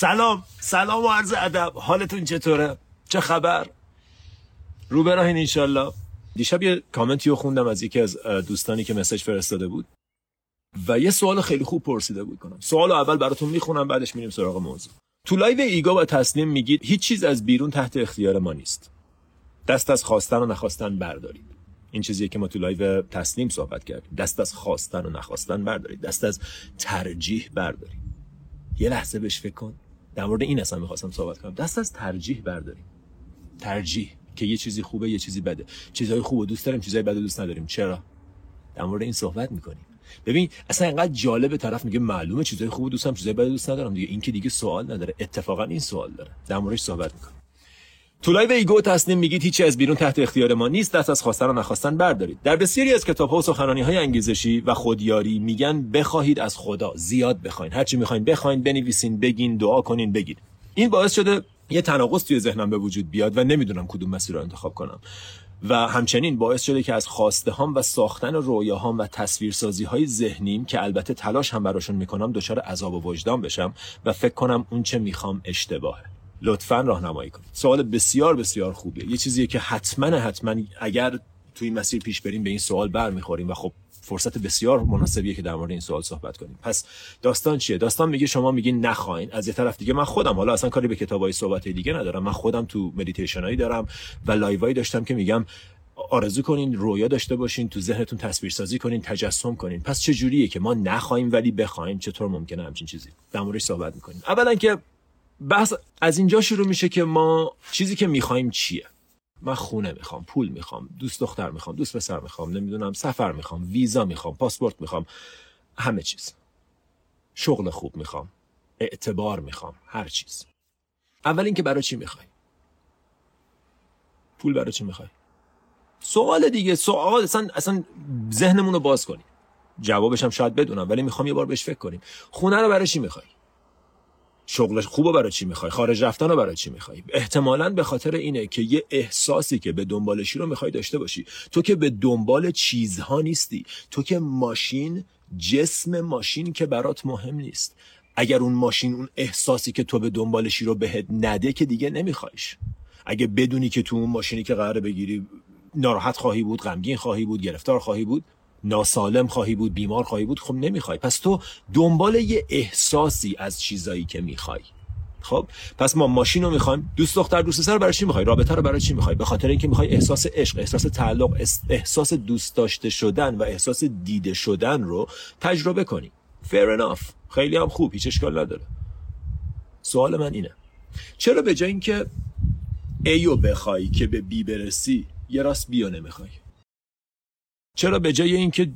سلام. سلام و عرض ادب. حالتون چطوره؟ چه خبر؟ رو براهین انشالله. دیشب یه کامنتی رو خوندم از یکی از دوستانی که message فرستاده بود و یه سوال خیلی خوب پرسیده بود کنم. سوال اول براتون می‌خونم بعدش میریم سراغ موضوع. تو live ego و تسلیم میگید هیچ چیز از بیرون تحت اختیار ما نیست. دست از خواستن و نخواستن بردارید. این چیزیه که ما تو live تسلیم صحبت کردیم. دست از خواستن و نخواستن بردارید. دست از ترجیح بردارید. یه لحظه بهش فکر کن. در مورد این اصلا می‌خواستم صحبت کنم. دست از ترجیح برداریم. ترجیح که یه چیزی خوبه یه چیزی بده. چیزهای خوب دوست داریم چیزهای بد دوست نداریم. چرا؟ در مورد این صحبت می‌کنیم. ببین اصلا اینقدر جالب طرف میگه معلومه چیزای خوب دوست دارم چیزای بد دوست ندارم. دیگه این که دیگه سوال نداره. اتفاقا این سوال داره. در موردش صحبت می‌کنیم تو لایو ego تصمیم میگید هیچی از بیرون تحت اختیار ما نیست دست از خواستن و نخواستن بردارید. در بسیاری از کتاب ها و سخنرانی های انگیزشی و خودیاری میگن بخواهید از خدا زیاد بخواین. هرچی می‌خواین بخواین بنویسین بگین دعا کنین بگید این باعث شده یه تناقض توی ذهنم به وجود بیاد و نمی‌دونم کدوم مسیر رو انتخاب کنم. و همچنین باعث شده که از خواسته هام و ساختن رویاهام و تصویرسازی های ذهنیم که البته تلاش هم براشون می‌کنم دچار عذاب و وجدان بشم و فکر کنم اون چه می‌خوام اشتباهه. لطفا راهنمایی کنید. سوال بسیار بسیار خوبیه. یه چیزیه که حتما حتما اگر توی مسیر پیش بریم به این سوال برمیخوریم و خب فرصت بسیار مناسبیه که در مورد این سوال صحبت کنیم. پس داستان چیه؟ داستان میگه شما میگین نخواین. از یه طرف دیگه من خودم حالا اصلا کاری به کتابای صحبت دیگه ندارم. من خودم تو مدیتیشنایی دارم و لایوایی داشتم که میگم آرزو کنین رویا داشته باشین تو ذهنتون تصویر سازی کنین تجسم کنین. پس چه جوریه که ما نخوایم ولی بخوایم؟ چطور ممکنه همچین چیزی؟ در موردش صحبت می‌کنیم. اولا که بحث از اینجا شروع میشه که ما چیزی که می‌خوایم چیه؟ من خونه می‌خوام پول می‌خوام دوست دختر می‌خوام دوست پسر می‌خوام نمی‌دونم سفر می‌خوام ویزا می‌خوام پاسپورت می‌خوام همه چیز. شغل خوب می‌خوام اعتبار می‌خوام هر چیز. اول اینکه برای چی می‌خوای؟ پول برای چی می‌خوای؟ سوال دیگه سوال اصلا اصلا ذهنمون رو باز کنیم جوابش هم شاید بدونم ولی می‌خوام یه بار بهش فکر کنیم. خونه رو برای چی می‌خوای؟ شغلش خوبه برای چی می‌خوای؟ خارج رفتن رو برای چی می‌خوای؟ احتمالا به خاطر اینه که یه احساسی که به دنبالشی رو می‌خوای داشته باشی. تو که به دنبال چیزها نیستی. تو که ماشین جسم ماشین که برات مهم نیست. اگر اون ماشین اون احساسی که تو به دنبالشی رو بهت نده که دیگه نمیخوایش. اگه بدونی که تو اون ماشینی که قراره بگیری ناراحت خواهی بود غمگین خواهی بود گرفتار خواهی بود ناسالم خواهی بود بیمار خواهی بود خب نمی‌خوای. پس تو دنبال یه احساسی از چیزایی که می‌خوای. خب؟ پس ما ماشین رو می‌خوایم. دوست دختر دوست پسر برای چی می‌خوای؟ رابطه رو برای چی می‌خوای؟ به خاطر اینکه می‌خوای احساس عشق احساس تعلق احساس دوست داشته شدن و احساس دیده شدن رو تجربه کنی. Fair enough. خیلی هم خوب هیچ اشکال نداره. سوال من اینه. چرا به جای اینکه ایو بخوای که به بی برسی یه راست بیو نمی‌خوای؟ چرا به جای اینکه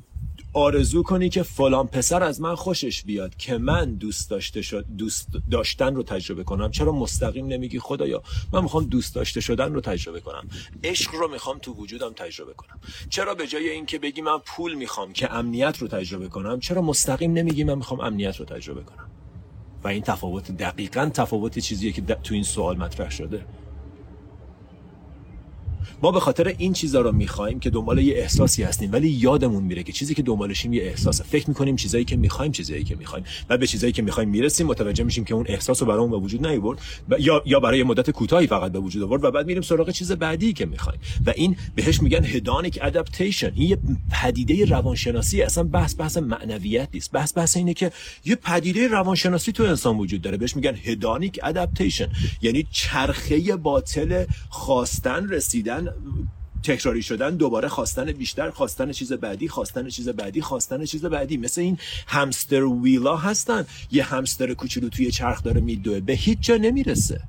آرزو کنی که فلان پسر از من خوشش بیاد که من دوست داشته شد دوست داشتن رو تجربه کنم چرا مستقیم نمیگی خدایا؟ من می‌خوام دوست داشته شدن رو تجربه کنم. عشق رو می‌خوام تو وجودم تجربه کنم. چرا به جای اینکه بگی من پول می‌خوام که امنیت رو تجربه کنم چرا مستقیم نمیگی من می‌خوام امنیت رو تجربه کنم؟ و این تفاوت دقیقا تفاوت چیزیه که تو این سوال مطرح شده. ما به خاطر این چیزا رو می‌خوایم که دنبال یه احساسی هستیم ولی یادمون میره که چیزی که دنبالشیم یه احساسه فکر می‌کنیم چیزایی که می‌خوایم چیزایی که می‌خوایم. و به چیزایی که می‌خوایم می‌رسیم متوجه میشیم که اون احساس رو برامون به وجود نیورد یا یا برای مدت کوتاهی فقط به وجود آورد و بعد میریم سراغ چیز بعدی که می‌خوایم. و این بهش میگن هدانیک ادپتیشن این یه پدیده روانشناسی اصلا بحث بحث معنویت نیست. بحث بحث اینه که یه پدیده روانشناسی تو انسان وجود داره. بهش میگن هدانیک ادپتیشن یعنی چرخه باطل خواستن رسیدن تکراری شدن دوباره خواستن بیشتر خواستن چیز بعدی خواستن چیز بعدی خواستن چیز بعدی. مثل این همستر ویلا هستن. یه همستر کوچولو توی چرخ داره میدوه. به هیچ جا نمی‌رسه.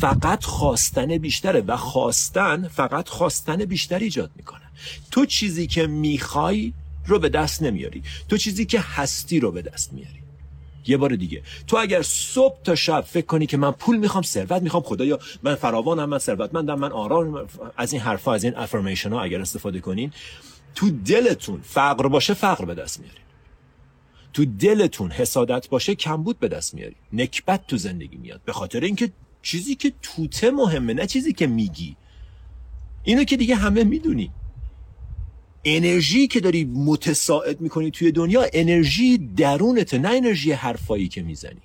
فقط خواستن بیشتره و خواستن فقط خواستن بیشتر ایجاد می‌کنه. تو چیزی که می‌خوای رو به دست نمیاری. تو چیزی که هستی رو به دست میاری. یه بار دیگه. تو اگر صبح تا شب فکر کنی که من پول می‌خوام ثروت می‌خوام خدایا من فراوانم من ثروتمندم من آرام از این حرفا از این افرمیشن ها اگر استفاده کنین تو دلتون فقر باشه فقر به دست میارین. تو دلتون حسادت باشه کمبود به دست میاری نکبت تو زندگی میاد. به خاطر اینکه چیزی که توته مهمه نه چیزی که میگی. اینو که دیگه همه می‌دونی. انرژی که داری متساعد می‌کنی توی دنیا انرژی درونته نه انرژی حرفایی که می‌زنی.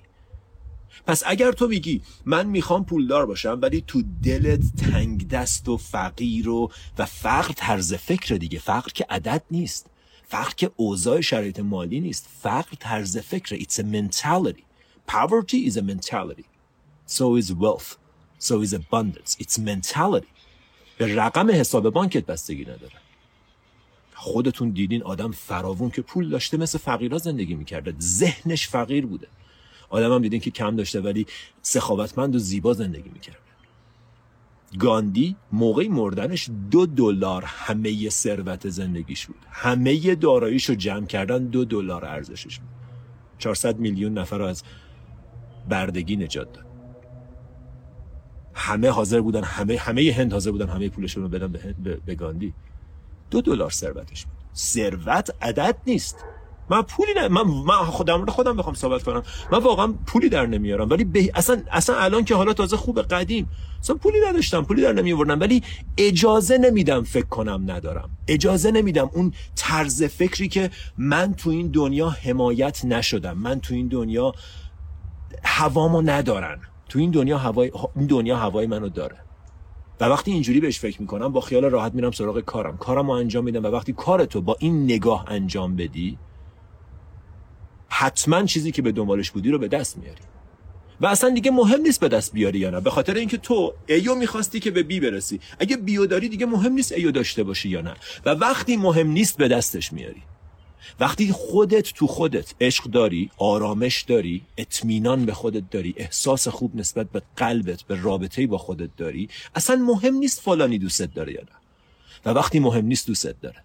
پس اگر تو میگی من می‌خوام پولدار باشم ولی تو دلت تنگ دست و فقیر و و فقر طرز فکر دیگه. فقر که عدد نیست. فقر که اوضاع شرایط مالی نیست. فقر طرز فکر. It's a mentality. Poverty is a mentality. So is wealth. So is abundance. It's mentality. به رقم حساب بانکت بستگی نداره. خودتون دیدین آدم فراوون که پول داشته مثل فقیرا زندگی می‌کرده. ذهنش فقیر بوده. آدم هم دیدین که کم داشته ولی سخاوتمند و زیبا زندگی می‌کرده. گاندی موقعی مردنش دو دلار همه ثروت زندگیش بود. همه داراییش رو جمع کردن دو دلار ارزشش بود. 400 میلیون نفر رو از بردگی نجات داد. همه حاضر بودن همه همه هند حاضر بودن همه پولشون رو بدن به, به گاندی. دو دلار ثروتش بود. ثروت عدد نیست. من پولی نه من, من خودم خودم بخوام ثابت کنم. من واقعا پولی در نمیارم. ولی به... اصلا اصلا الان که حالا تازه خوب قدیم اصلا پولی نداشتم. پولی در نمیوردم. ولی اجازه نمیدم فکر کنم ندارم. اجازه نمیدم اون طرز فکری که من تو این دنیا حمایت نشدم. من تو این دنیا هوامو ندارن. تو این دنیا هوای این دنیا هوای منو داره. و وقتی اینجوری بهش فکر می‌کنم با خیال راحت میرم سراغ کارم. کارم رو انجام میدم و وقتی کارتو با این نگاه انجام بدی حتما چیزی که به دنبالش بودی رو به دست میاری. و اصلا دیگه مهم نیست به دست بیاری یا نه. به خاطر اینکه تو A و می‌خواستی که به B برسی. اگه B و داری دیگه مهم نیست A و داشته باشی یا نه. و وقتی مهم نیست به دستش میاری. وقتی خودت تو خودت عشق داری آرامش داری اطمینان به خودت داری احساس خوب نسبت به قلبت به رابطه با خودت داری اصلا مهم نیست فلانی دوستت داره یا نه. و وقتی مهم نیست دوستت داره.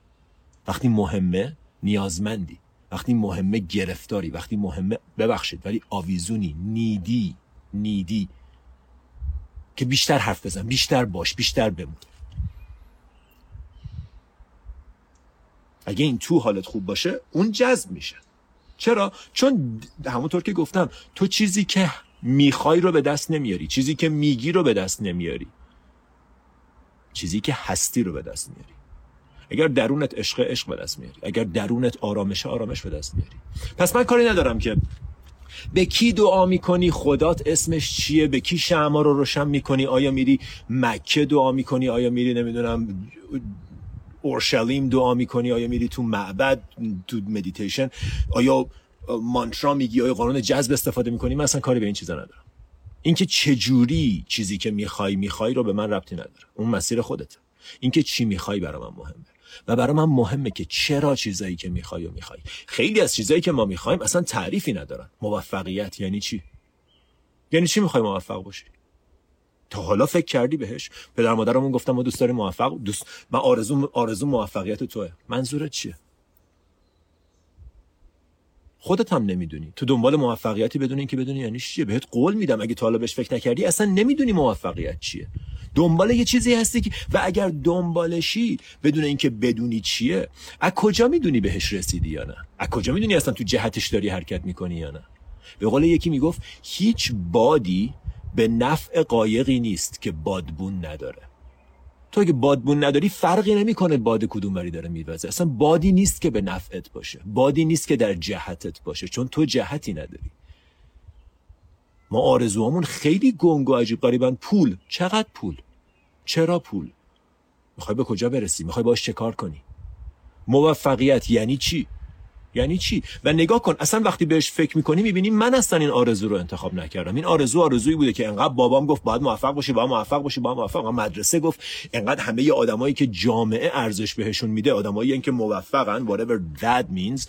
وقتی مهمه نیازمندی. وقتی مهمه گرفتاری. وقتی مهمه ببخشید ولی آویزونی نیدی نیدی. که بیشتر حرف بزن بیشتر باش بیشتر بمون. اگه این تو حالت خوب باشه اون جذب میشه. چرا؟ چون همونطور که گفتم تو چیزی که می‌خوای رو به دست نمیاری چیزی که میگی رو به دست نمیاری چیزی که هستی رو به دست میاری. اگر درونت عشق عشق به دست میاری اگر درونت آرامش آرامش به دست میاری. پس من کاری ندارم که به کی دعا می‌کنی خدات اسمش چیه به کی شما رو روشن می‌کنی آیا میری مکه دعا می‌کنی آیا میری نمی‌دونم اورشلیم دعا می‌کنی؟ آیا میری تو معبد تو مدیتیشن آیا مانترا میگی؟ آیا قانون جذب استفاده می‌کنی؟ من اصلا کاری به این چیزا ندارم. اینکه چجوری چیزی که می‌خوای می‌خوای رو به من ربطی نداره. اون مسیر خودته. اینکه چی می‌خوای برای من مهمه. و برای من مهمه که چرا چیزایی که می‌خوای و می‌خوای. خیلی از چیزایی که ما می‌خوایم اصلا تعریفی ندارن. موفقیت یعنی چی؟ یعنی چی می‌خوای موفق باشی؟ تا حالا فکر کردی بهش؟ پدر مادرمون گفتم ما دوست داریم موفق دوست من آرزو آرزو موفقیت توه. منظورت چیه؟ خودت هم نمی‌دونی. تو دنبال موفقیتی بدون اینکه بدونی یعنی چیه. بهت قول میدم اگه تا حالا بهش فکر نکردی اصلا نمی‌دونی موفقیت چیه. دنبال یه چیزی هستی که و اگر دنبالشی بدون اینکه بدونی چیه از کجا می‌دونی بهش رسیدی یا نه؟ از کجا می‌دونی اصلا تو جهتش داری حرکت می‌کنی یا نه؟ به قول یکی می‌گفت هیچ بادی به نفع قایقی نیست که بادبون نداره. تو اگه بادبون نداری فرقی نمی‌کنه باد کدوم بری داره میوزه. اصلا بادی نیست که به نفعت باشه. بادی نیست که در جهتت باشه چون تو جهتی نداری. ما آرزوهامون خیلی گنگ و عجیب غریبن. پول. چقدر پول؟ چرا پول؟ می‌خوای به کجا برسی؟ می‌خوای باش چه کار کنی؟ موفقیت یعنی چی؟ یعنی چی؟ و نگاه کن اصلا وقتی بهش فکر می‌کنی می‌بینی من اصلا این آرزو رو انتخاب نکردم. این آرزو آرزویی بوده که انقدر بابام گفت باید موفق باشی باید موفق باشی باید موفق. مدرسه گفت انقدر همه آدمایی که جامعه ارزش بهشون میده آدمایی که موفقن whatever that means.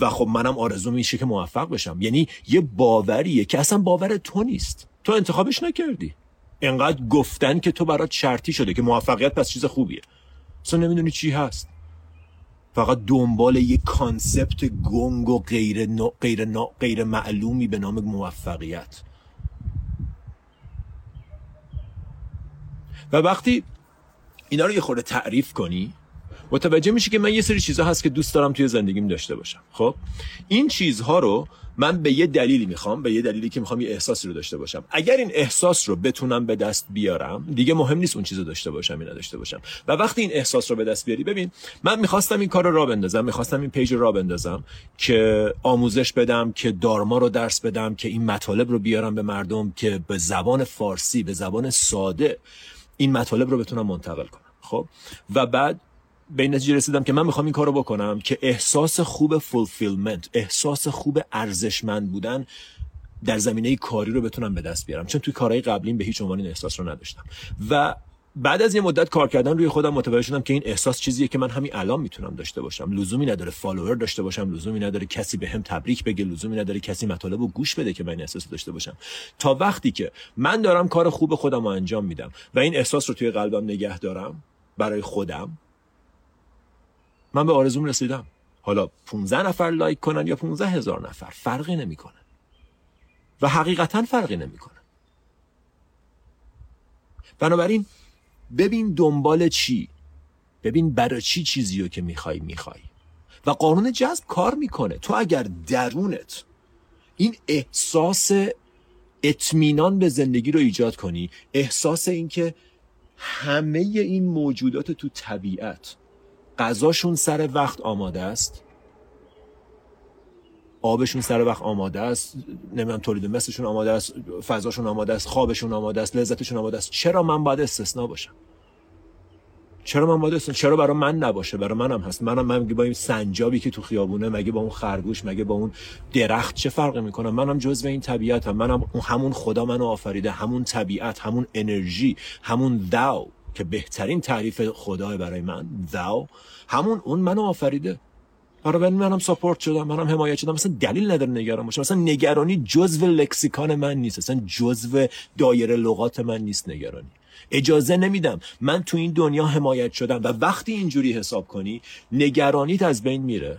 و خب منم آرزو میشه که موفق بشم. یعنی یه باوریه که اصلا باور تو نیست. تو انتخابش نکردی. انقدر گفتن که تو برات شرطی شده که موفقیت پس چیز خوبیه. اصلا نمی‌دونی چی هست. فقط دنبال یک کانسپت گنگ و غیر, غیر, غیر معلومی به نام موفقیت. و وقتی اینا رو یه خورده تعریف کنی متوجه میشی که من یه سری چیزها هست که دوست دارم توی زندگیم داشته باشم. خب؟ این چیزها رو من به یه دلیلی می‌خوام به یه دلیلی که می‌خوام یه احساسی رو داشته باشم. اگر این احساس رو بتونم به دست بیارم دیگه مهم نیست اون چیز رو داشته باشم یا نداشته باشم. و وقتی این احساس رو به دست بیاری ببین من می‌خواستم این کار رو راه بندازم می‌خواستم این پیج رو راه بندازم که آموزش بدم که دارما رو درس بدم که این مطالب رو بیارم به مردم که به زبان فارسی به زبان ساده این مطالب رو بتونم منتقل کنم. خب؟ و بعد به این نتیجه رسیدم که من می‌خوام این کارو بکنم که احساس خوب fulfillment احساس خوب ارزشمند بودن در زمینه کاری رو بتونم به دست بیارم. چون توی کارهای قبلیم به هیچ عنوان این احساس رو نداشتم. و بعد از یه مدت کار کردن روی خودم متوجه شدم که این احساس چیزیه که من همین الان می‌تونم داشته باشم. لزومی نداره فالوور داشته باشم لزومی نداره کسی به هم تبریک بگه لزومی نداره کسی مطالب رو گوش بده که من این احساس داشته باشم. تا وقتی که من دارم کار خوب خودم رو انجام میدم و این احساس رو توی قلبم نگه دارم برای خودم من به آرزوم رسیدم. حالا 15 نفر لایک کنن یا 15 هزار نفر؟ فرقی نمی‌کنه. و حقیقتا فرقی نمی‌کنه. بنابراین ببین دنبال چی. ببین برای چی چیزی رو که می‌خوای می‌خوای. و قانون جذب کار می‌کنه. تو اگر درونت این احساس اطمینان به زندگی رو ایجاد کنی احساس اینکه همه این موجودات تو طبیعت غذاشون سر وقت آماده است؟ آبشون سر وقت آماده است؟ نمی‌دونم تولید مثلشون آماده است؟ فضاشون آماده است؟ خوابشون آماده است؟ لذتشون آماده است؟ چرا من باید استثنا باشم؟ چرا من باید استثنا چرا برای من نباشه؟ برای منم هست. منم من با این سنجابی که تو خیابونه مگه با اون خرگوش مگه با اون درخت چه فرقی می‌کنم منم جزو این طبیعتم. منم همون خدا منو آفریده. همون طبیعت همون انرژی همون داو. که بهترین تعریف خدا برای من thou همون اون منو آفریده. برای منم ساپورت شدم منم حمایت شدم. مثلا دلیل نداره نگران باشم. مثلا نگرانی جزو لکسیکان من نیست. مثلا جزو دایره لغات من نیست نگرانی. اجازه نمیدم. من تو این دنیا حمایت شدم و وقتی اینجوری حساب کنی نگرانیت از بین میره.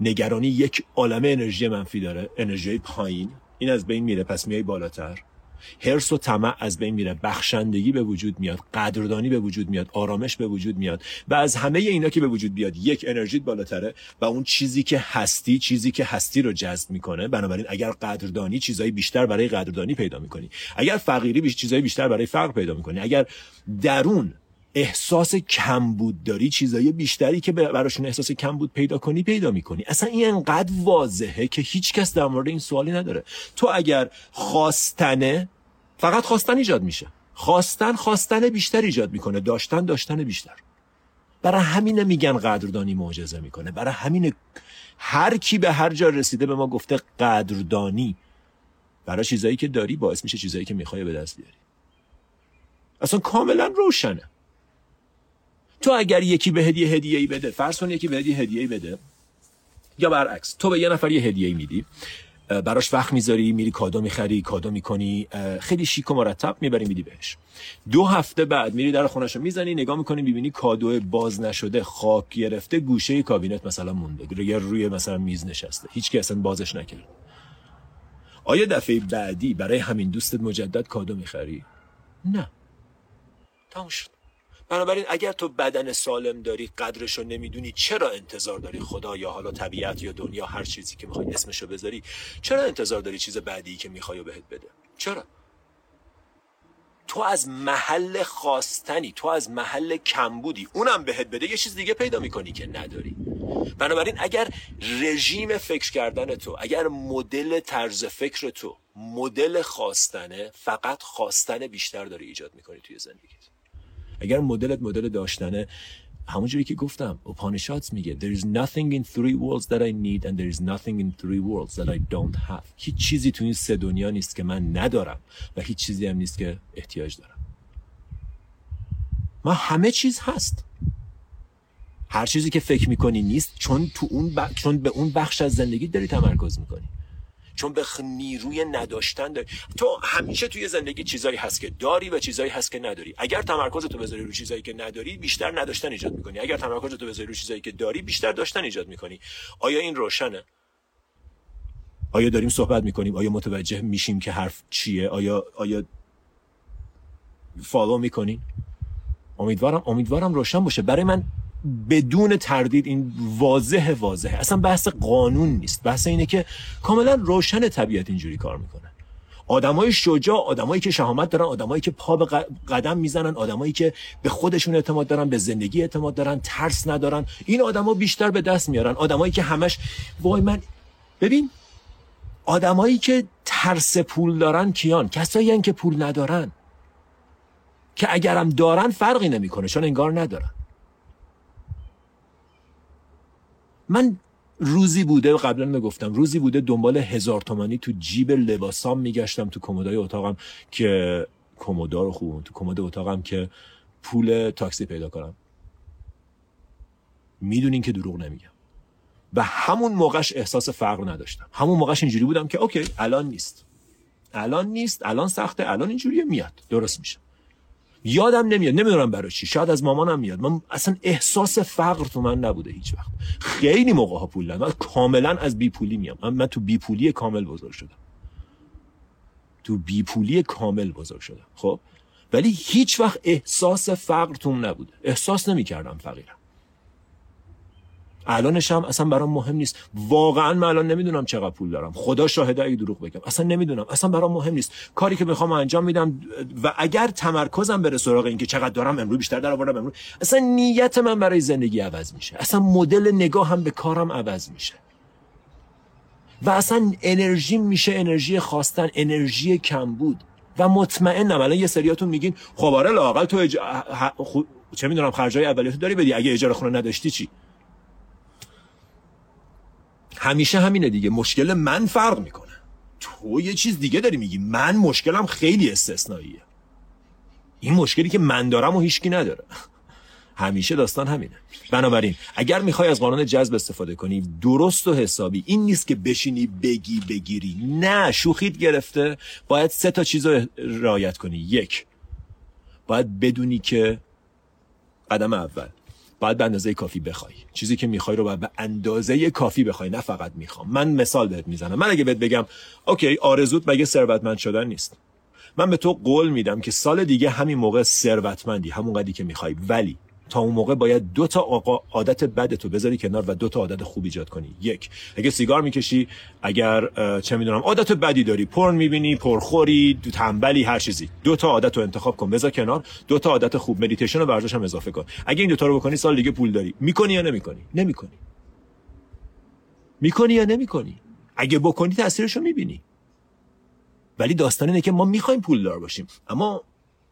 نگرانی یک عالم انرژی منفی داره. انرژی پایین. این از بین میره. پس میای بالاتر. هرس و طمع از بین میره. بخشندگی به وجود میاد. قدردانی به وجود میاد. آرامش به وجود میاد. و از همه اینا که به وجود بیاد یک انرژیت بالاتره و اون چیزی که هستی چیزی که هستی رو جذب می‌کنه. بنابراین اگر قدردانی چیزایی بیشتر برای قدردانی پیدا می‌کنی. اگر فقیری بیش چیزایی بیشتر برای فقر پیدا می‌کنی. اگر درون احساس کمبود داری چیزای بیشتری که براشون احساس کمبود پیدا کنی پیدا می‌کنی. اصلا این انقدر واضحه که هیچ کس در مورد این سوالی نداره. تو اگر خواستنه فقط خواستن ایجاد میشه. خواستن خواستن بیشتر ایجاد می‌کنه. داشتن داشتن بیشتر. برای همین میگن قدردانی معجزه می‌کنه. برای همین هر کی به هر جا رسیده به ما گفته قدردانی. برای چیزایی که داری باعث میشه چیزایی که می‌خوای به دست بیاری. اصلا کاملا روشنه. تو اگر یکی به هدیه هدیه ای بده فرض کن یکی به هدیه هدیه ای بده یا برعکس تو به یه نفر یه هدیه میدی براش وقت می‌ذاری میری کادو می‌خری کادو می‌کنی خیلی شیک و مرتب می‌بری میدی بهش. دو هفته بعد میری در خونش می‌زنی نگاه می‌کنی می‌بینی کادو باز نشده خاک گرفته گوشه کابینت مثلا مونده یا روی مثلا میز نشسته. هیچ که اصلا بازش نکرد. آیا دفعه بعدی برای همین دوستت مجدد کادو می‌خری؟ نه. تموم بنابراین اگر تو بدن سالم داری قدرش رو نمی‌دونی چرا انتظار داری خدا یا حالا طبیعت یا دنیا هر چیزی که می‌خوای اسمشو بذاری چرا انتظار داری چیز بعدی که می‌خوای بهت بده؟ چرا؟ تو از محل خواستنی تو از محل کمبودی اونم بهت بده یه چیز دیگه پیدا می‌کنی که نداری. بنابراین اگر رژیم فکر کردن تو اگر مدل طرز فکر تو مدل خواستنه فقط خواستن بیشتر داری ایجاد می‌کنی توی زندگیت. اگر مدلت مدل داشتنه همونجوری که گفتم اپانشاتس میگه there is nothing in three worlds that I need and there is nothing in three worlds that I don't have. هیچ چیزی تو این سه دنیا نیست که من ندارم و هیچ چیزی هم نیست که احتیاج دارم. ما همه چیز هست. هر چیزی که فکر می‌کنی نیست چون تو اون چون به اون بخش از زندگی داری تمرکز می‌کنی. چون به نیروی نداشتن داری. تو همیشه توی زندگی چیزایی هست که داری و چیزایی هست که نداری. اگر تمرکز تو بذاری روی چیزایی که نداری بیشتر نداشتن ایجاد می‌کنی. اگر تمرکز تو بذاری روی چیزایی که داری بیشتر داشتن ایجاد می‌کنی. آیا این روشنه؟ آیا داریم صحبت می‌کنیم؟ آیا متوجه میشیم که حرف چیه؟ آیا آیا فالو می‌کنین امیدوارم امیدوارم روشن باشه. برای من بدون تردید این واضح واضحه. اصلا بحث قانون نیست. بحث اینه که کاملا روشن طبیعت اینجوری کار می‌کنه. آدمای شجاع آدمایی که شهامت دارن آدمایی که پا به قدم می‌زنن آدمایی که به خودشون اعتماد دارن به زندگی اعتماد دارن ترس ندارن. این آدما بیشتر به دست میارن. آدمایی که همش وای من ببین آدمایی که ترس پول دارن کیان؟ کسایی که پول ندارن. که اگرم دارن فرقی نمی‌کنه چون انگار ندارن. من روزی بوده قبلا می‌گفتم روزی بوده دنبال هزار تومانی تو جیب لباسام میگشتم تو کمدای اتاقم که کمودا رو خوبم تو کمد اتاقم که پول تاکسی پیدا کنم. می‌دونین که دروغ نمیگم. و همون موقعش احساس فقر نداشتم. همون موقعش اینجوری بودم که اوکی الان نیست. الان نیست الان سخته الان اینجوریه میاد. درست میشه. یادم نمیاد نمی‌دونم برای چی شاید از مامانم میاد. من اصلا احساس فقر تو من نبوده هیچ وقت. خیلی موقع ها پول من کاملا از بی پولی میام. من, من تو بی پولی کامل بزرگ شدم. تو بی پولی کامل بزرگ شدم. خب؟ ولی هیچ وقت احساس فقر توم نبوده. احساس نمی‌کردم فقیرم. الانش هم اصلا برام مهم نیست. واقعا من الان نمی‌دونم چقدر پول دارم. خدا شاهده اگه دروغ بگم. اصلا نمی‌دونم. اصلا برام مهم نیست. کاری که می‌خوام انجام میدم و اگر تمرکزم بره سراغ اینکه چقدر دارم امروز بیشتر در آوردم امروز. اصلا نیت من برای زندگی عوض میشه. اصلا مدل نگاه هم به کارم عوض میشه. و اصلا انرژی میشه انرژی خواستن انرژی کم بود. و مطمئنم الان یه سریاتون میگین خب آره لاقل تو اج... چه می‌دونم خرجای اولیاتو داری بدی. اگه اجاره خونه نداشتی چی؟ همیشه همینه دیگه. مشکل من فرق می‌کنه. تو یه چیز دیگه داری میگی. من مشکلم خیلی استثنائیه. این مشکلی که من دارم و هیچکی نداره. همیشه داستان همینه. بنابراین اگر می‌خوای از قانون جذب استفاده کنی درست و حسابی. این نیست که بشینی بگی بگیری. نه شوخیت گرفته. باید سه تا چیز رو رعایت کنی. یک باید بدونی که قدم اول. باید به اندازه کافی بخوای. چیزی که می‌خوای رو باید به اندازه کافی بخوای نه فقط می‌خوام. من مثال بهت می‌زنم. من اگه بهت بگم okay آرزوت مگه ثروتمند شدن نیست؟ من به تو قول میدم که سال دیگه همین موقع ثروتمندی همون قدی که می‌خوای. ولی اون موقع باید دو تا عادت بد تو بذاری کنار و دو تا عادت خوب ایجاد کنی. یک اگه سیگار می‌کشی اگر چه می‌دونم عادت بدی داری پرن می‌بینی پرخوری تنبلی هر چیزی دو تا عادت رو انتخاب کن بذار کنار دو تا عادت خوب مدیتیشن و ورزش هم اضافه کن. اگه این دو تا رو بکنی سال دیگه پول داری. می‌کنی یا نمی‌کنی؟ نمی‌کنی. می‌کنی یا نمی‌کنی؟ اگه بکنی تاثیرشو می‌بینی. ولی داستان اینه که ما می‌خوایم پولدار باشیم. اما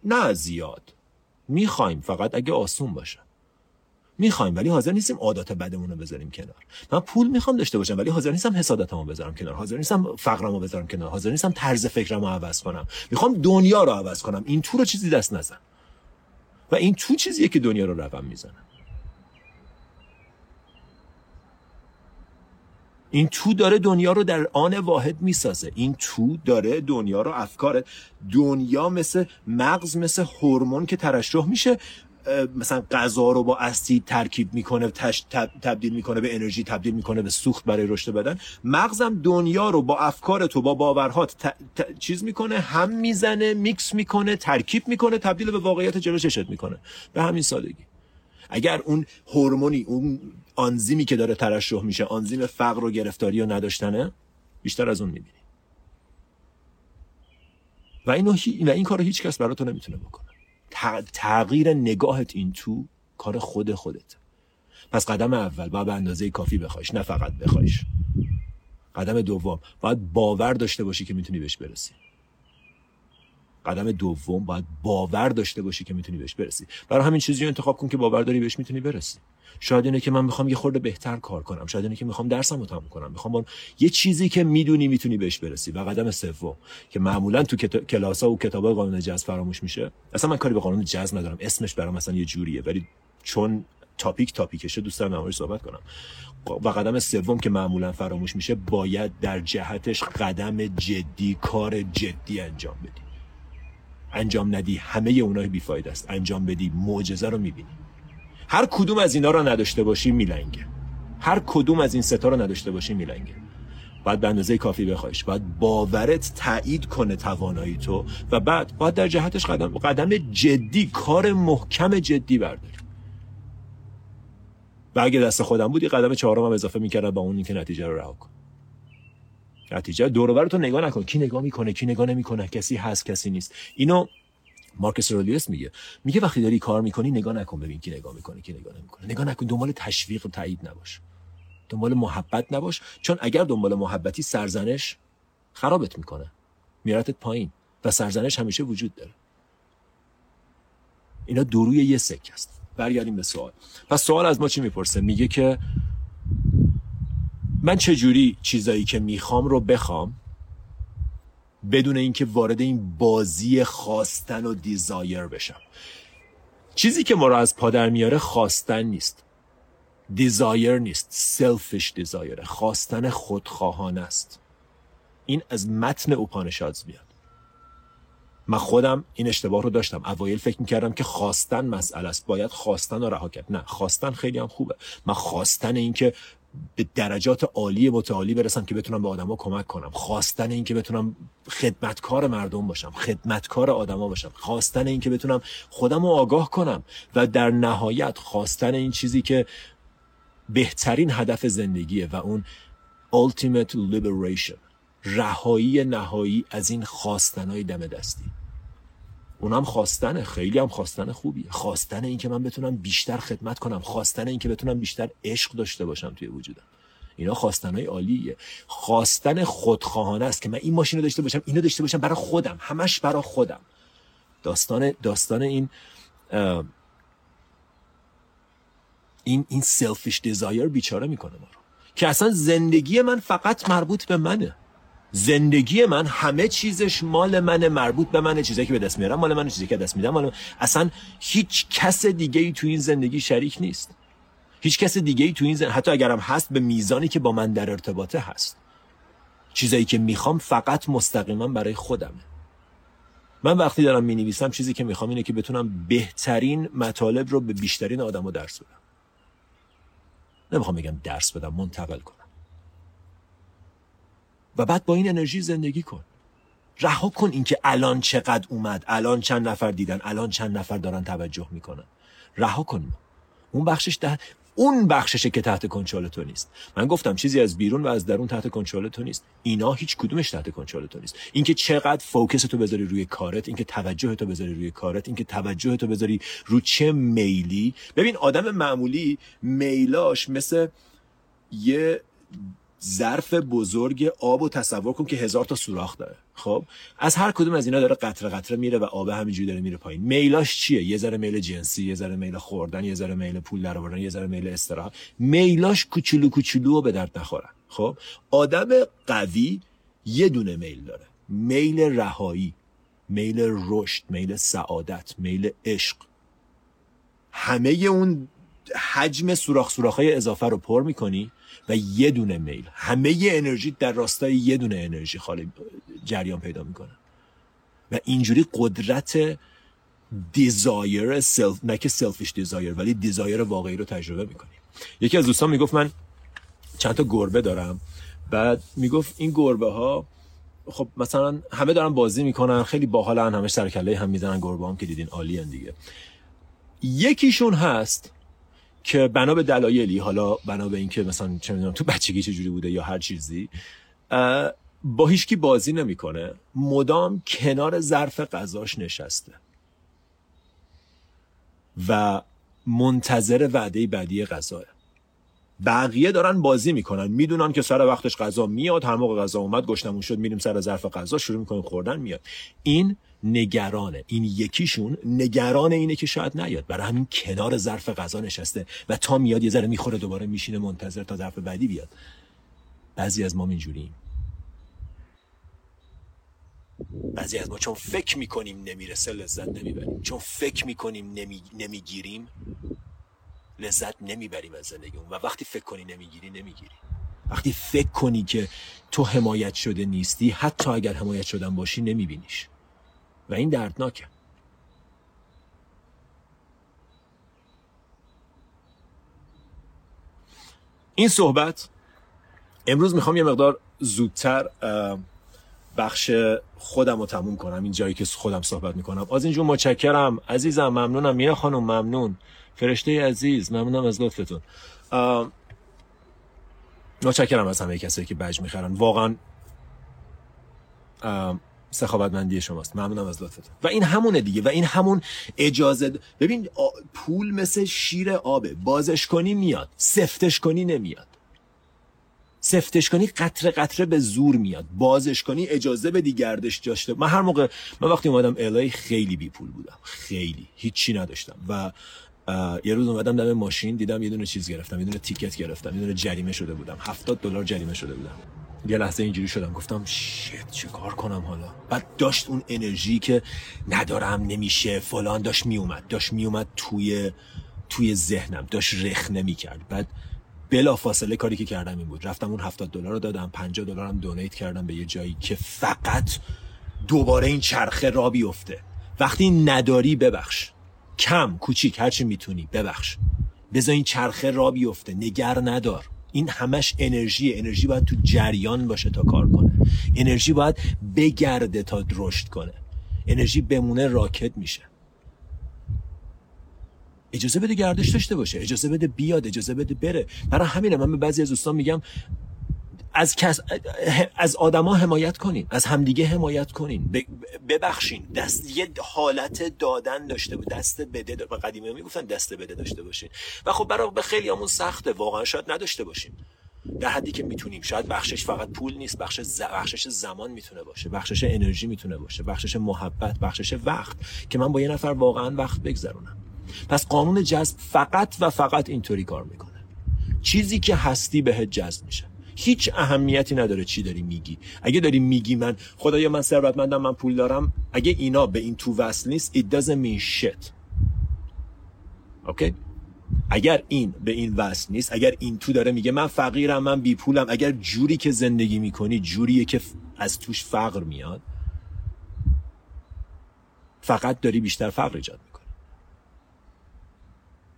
نه زیاد. می‌خوایم فقط اگه آسون باشه. می‌خوایم ولی حاضر نیستیم عادات بدمون رو بذاریم کنار. من پول می‌خوام داشته باشم ولی حاضر نیستم حسادتمو بذارم کنار. حاضر نیستم فقرمو بذارم کنار. حاضر نیستم طرز فکرمو عوض کنم. می‌خوام دنیا رو عوض کنم. این تو رو چیزی دست نزن. و این تو چیزیه که دنیا رو رقم می‌زنه. این تو داره دنیا رو در آن واحد می‌سازه. این تو داره دنیا رو افکار دنیا مثل مغز مثل هورمون که ترشح میشه مثلا غذا رو با اسید ترکیب می‌کنه تش تبدیل می‌کنه به انرژی تبدیل می‌کنه به سوخت برای رشد بدن. مغزم دنیا رو با افکار تو با باورهات چیز می‌کنه هم می‌زنه میکس می‌کنه ترکیب می‌کنه تبدیل به واقعیت جلو چشت می‌کنه. به همین سادگی. اگر اون هورمونی اون آنزیمی که داره ترشح میشه آنزیم فقر و گرفتاری و نداشتنه بیشتر از اون می‌بینی. و اینو و این کارو هیچ کس برای تو نمی‌تونه بکنه. تغییر نگاهت این تو کار خود خودت. پس قدم اول باید به اندازه کافی بخوایش نه فقط بخوایش. قدم دوم باید باور داشته باشی که می‌تونی بهش برسی. قدم دوم باید باور داشته باشی که می‌تونی بهش برسی. برای همین چیزی رو انتخاب کن که باور داری بهش می‌تونی برسی. شاید اینه که من می‌خوام یه خورده بهتر کار کنم. شاید اینه که می‌خوام درسم رو تموم کنم. می‌خوام با یه چیزی که می‌دونی می‌تونی بهش برسی. و قدم سوم که معمولا تو کلاس ها و کتاب قانون جذب فراموش میشه. اصلا من کاری به قانون جذب ندارم. اسمش برام مثلا یه جوریه. ولی چون تاپیک تاپیکشه دوست دارم صحبت کنم. و قدم سوم که معمولا فراموش میشه باید در جهتش قدم جدی کار جدی انجام بدی. انجام ندی همه اونها بیفاید است. انجام بدی معجزه رو می‌بینی. هر کدوم از اینا رو نداشته باشی میلنگه. هر کدوم از این ستا رو نداشته باشی میلنگه. باید به اندازه کافی بخوایش. باید باورت تایید کنه توانایی تو و بعد باید در جهتش قدم قدم جدی کار محکم جدی برداری. و اگه دست خودم بود یه قدم چهارم هم اضافه می‌کردم با اون اینکه نتیجه رو رها کن. نتیجه. دور تو نگاه نکن. کی نگاه می‌کنه کی نگاه نمی‌کنه. کسی هست کسی نیست. اینو مارکس رولیوس میگه. میگه وقتی داری کار می‌کنی نگاه نکن ببین کی نگاه می‌کنه کی نگاه نمی‌کنه. نگاه نکن دنبال تشویق و تایید نباش. دنبال محبت نباش. چون اگر دنبال محبتی سرزنش خرابت می‌کنه. میارتت پایین و سرزنش همیشه وجود داره. اینا دروی یه سک است. برگردیم به سوال. پس سوال از ما چی می‌پرسه؟ میگه که من چجوری چیزایی که می‌خوام رو بخوام بدون اینکه وارد این بازی خواستن و desire بشم؟ چیزی که ما رو از پا در میاره خواستن نیست. desire نیست. selfish desire خواستن خودخواهانه است. این از متن Upanishads میاد. من خودم این اشتباه رو داشتم. اوایل فکر می‌کردم که خواستن مسئله است. باید خواستن رو رها کرد. نه خواستن خیلی هم خوبه. من خواستن این که به درجات عالی متعالی برسم که بتونم به آدما کمک کنم. خواستن این که بتونم خدمتکار مردم باشم خدمتکار آدما باشم خواستن این که بتونم خودم رو آگاه کنم و در نهایت خواستن این چیزی که بهترین هدف زندگیه و اون ultimate liberation رهایی نهایی از این خواستنهای دم دستی. اونم خواستنه. خیلی هم خواستن خوبیه. خواستن این که من بتونم بیشتر خدمت کنم. خواستن این که بتونم بیشتر عشق داشته باشم توی وجودم. اینا های عالیه. خواستن خودخواهانه است که من این ماشین رو داشته باشم اینو داشته باشم برای خودم. همش برای خودم. داستان داستان این این این سلفیش دیزایر بیچاره می‌کنه ما رو. که اصلا زندگی من فقط مربوط به منه. زندگی من همه چیزش مال منه مربوط به منه چیزایی که به دست میارم مال منه چیزی که دست میدم. مال اصلا هیچ کس دیگه ای تو این زندگی شریک نیست. هیچ کس دیگه ای تو این زندگی حتی اگرم هست به میزانی که با من در ارتباطه هست. چیزایی که می‌خوام فقط مستقیما برای خودمه. من وقتی دارم می نویسم چیزی که می‌خوام اینه که بتونم بهترین مطالب رو به بیشترین آدما درس بدم. نمی‌خوام بگم درس بدم منتقل کنم. و بعد با این انرژی زندگی کن. رها کن اینکه الان چقدر اومد الان چند نفر دیدن الان چند نفر دارن توجه می‌کنن. رها کن. اون بخشش ده اون بخششه که تحت کنترل تو نیست. من گفتم چیزی از بیرون و از درون تحت کنترل تو نیست. اینا هیچ کدومش تحت کنترل تو نیست. اینکه چقدر فوکس تو بذاری روی کارت اینکه توجه تو بذاری روی کارت اینکه توجه تو بذاری رو چه میلی. ببین آدم معمولی میلاش مثل یه ظرف بزرگ آب و تصور کن که هزار تا سوراخ داره. خب؟ از هر کدوم از اینا داره قطره قطره میره و آب همینجوری داره میره پایین. میلاش چیه؟ یه ذره میل جنسی یه ذره میل خوردن یه ذره میل پول درآوردن یه ذره میل استراحت. میلاش کوچولو کوچولو به درد نخورن خب؟ آدم قوی یه دونه میل داره. میل رهایی میل رشد میل سعادت میل عشق. همه اون حجم سوراخ سوراخ های اضافه رو پر می‌کنی و یه دونه میل. همه ی انرژی در راستای یه دونه انرژی خالی جریان پیدا می‌کنه. و اینجوری قدرت desire self نه که selfish desire ولی desire واقعی رو تجربه می‌کنی. یکی از دوستان می‌گفت من چند تا گربه دارم. بعد می‌گفت این گربه ها خب مثلا همه دارن بازی می‌کنن خیلی باحالن همش سر و کله هم می‌زنن گربه هم که دیدین عالی دیگه. یکیشون هست که بنا به دلایلی حالا بنا به اینکه مثلا چه می‌دونم تو بچگی چه جوری بوده یا هر چیزی با هیچکی بازی نمی‌کنه. مدام کنار ظرف غذاش نشسته. و منتظر وعده بعدی غذاه. بقیه دارن بازی می‌کنن. می‌دونن که سر وقتش غذا میاد هر موقع غذا اومد گشتمون شد میریم سر ظرف غذا شروع می‌کنیم خوردن میاد. این نگرانه. این یکیشون نگران اینه که شاید نیاد. برای همین کنار ظرف غذا نشسته و تا میاد یه ذره می‌خوره دوباره میشینه منتظر تا ظرف بعدی بیاد. بعضی از ما اینجوریم. بعضی از ما چون فکر می‌کنیم نمی‌رسه لذت نمی‌بریم. چون فکر می‌کنیم نمی... نمی‌گیریم لذت نمی‌بریم از زندگیمون و وقتی فکر کنی نمی‌گیری نمی‌گیری. وقتی فکر کنی که تو حمایت شده نیستی حتی اگر حمایت شدن باشی نمیبینیش. و این دردناکه. این صحبت امروز می‌خوام یه مقدار زودتر بخش خودم رو تموم کنم این جایی که خودم صحبت می‌کنم. از اینجور متشکرم. عزیزم ممنونم. میره خانم ممنون. فرشته عزیز ممنونم از لطفتون. متشکرم از همه کسایی که بج می‌خرن. واقعا سخاوتمندی شماست. ممنونم از لطفتون. و این همونه دیگه. و این همون اجازه ببین پول مثل شیر آبه. بازش کنی میاد. سفتش کنی نمیاد. سفتش کنی قطره قطره به زور میاد. بازش کنی اجازه بدی گردش داشته من هر موقع من وقتی اومدم الای خیلی بی پول بودم. خیلی. هیچی نداشتم. و یه روز اومدم دم ماشین دیدم یه دونه چیز گرفتم. یه دونه تیکت گرفتم. یه دونه جریمه شده بودم. 70 دلار جریمه شده بودم. یه لحظه اینجوری شدم. گفتم شت چه کار کنم حالا؟ بعد داشت اون انرژی که ندارم نمیشه فلان داشت میومد. داشت میومد توی توی ذهنم. داشت رخ نمی‌کرد بعد بلا فاصله کاری که کردم این بود. رفتم اون 70 دلار رو دادم 50 دلار هم دونیت کردم به یه جایی که فقط دوباره این چرخه را بیفته. وقتی نداری ببخش. کم کوچیک هرچی می‌تونی ببخش. بذار این چرخه را بیفته. نگر ندار. این همش انرژی انرژی باید تو جریان باشه تا کار کنه. انرژی باید بگرده تا رشد کنه. انرژی بمونه راکت میشه. اجازه بده گردش داشته باشه. اجازه بده بیاد اجازه بده بره. برای همینه. من به بعضی از دوستان میگم از کس از آدما حمایت کنین از همدیگه حمایت کنین. ببخشین. دست یه حالت دادن داشته بود. دست بده به قدیمی می‌گفتن دست بده داشته باشین. و خب برای به خیلی همون سخته. واقعا شاید نداشته باشیم. در حدی که می‌تونیم. شاید بخشش فقط پول نیست. بخش بخشش زمان می‌تونه باشه. بخشش انرژی می‌تونه باشه. بخشش محبت بخشش وقت. که من با یه نفر واقعا وقت بگذرونم. پس قانون جذب فقط و فقط اینطوری کار می‌کنه. چیزی که هستی بهت جذب میشه. هیچ اهمیتی نداره چی داری میگی. اگه داری میگی من خدایا من ثروتمندم من پول دارم. اگه اینا به این تو وصل نیست it doesn't mean shit. اوکی اگر این به این وصل نیست اگر این تو داره میگه من فقیرم من بی پولم اگر جوری که زندگی می‌کنی جوریه که از توش فقر میاد فقط داری بیشتر فقر ایجاد می‌کنی.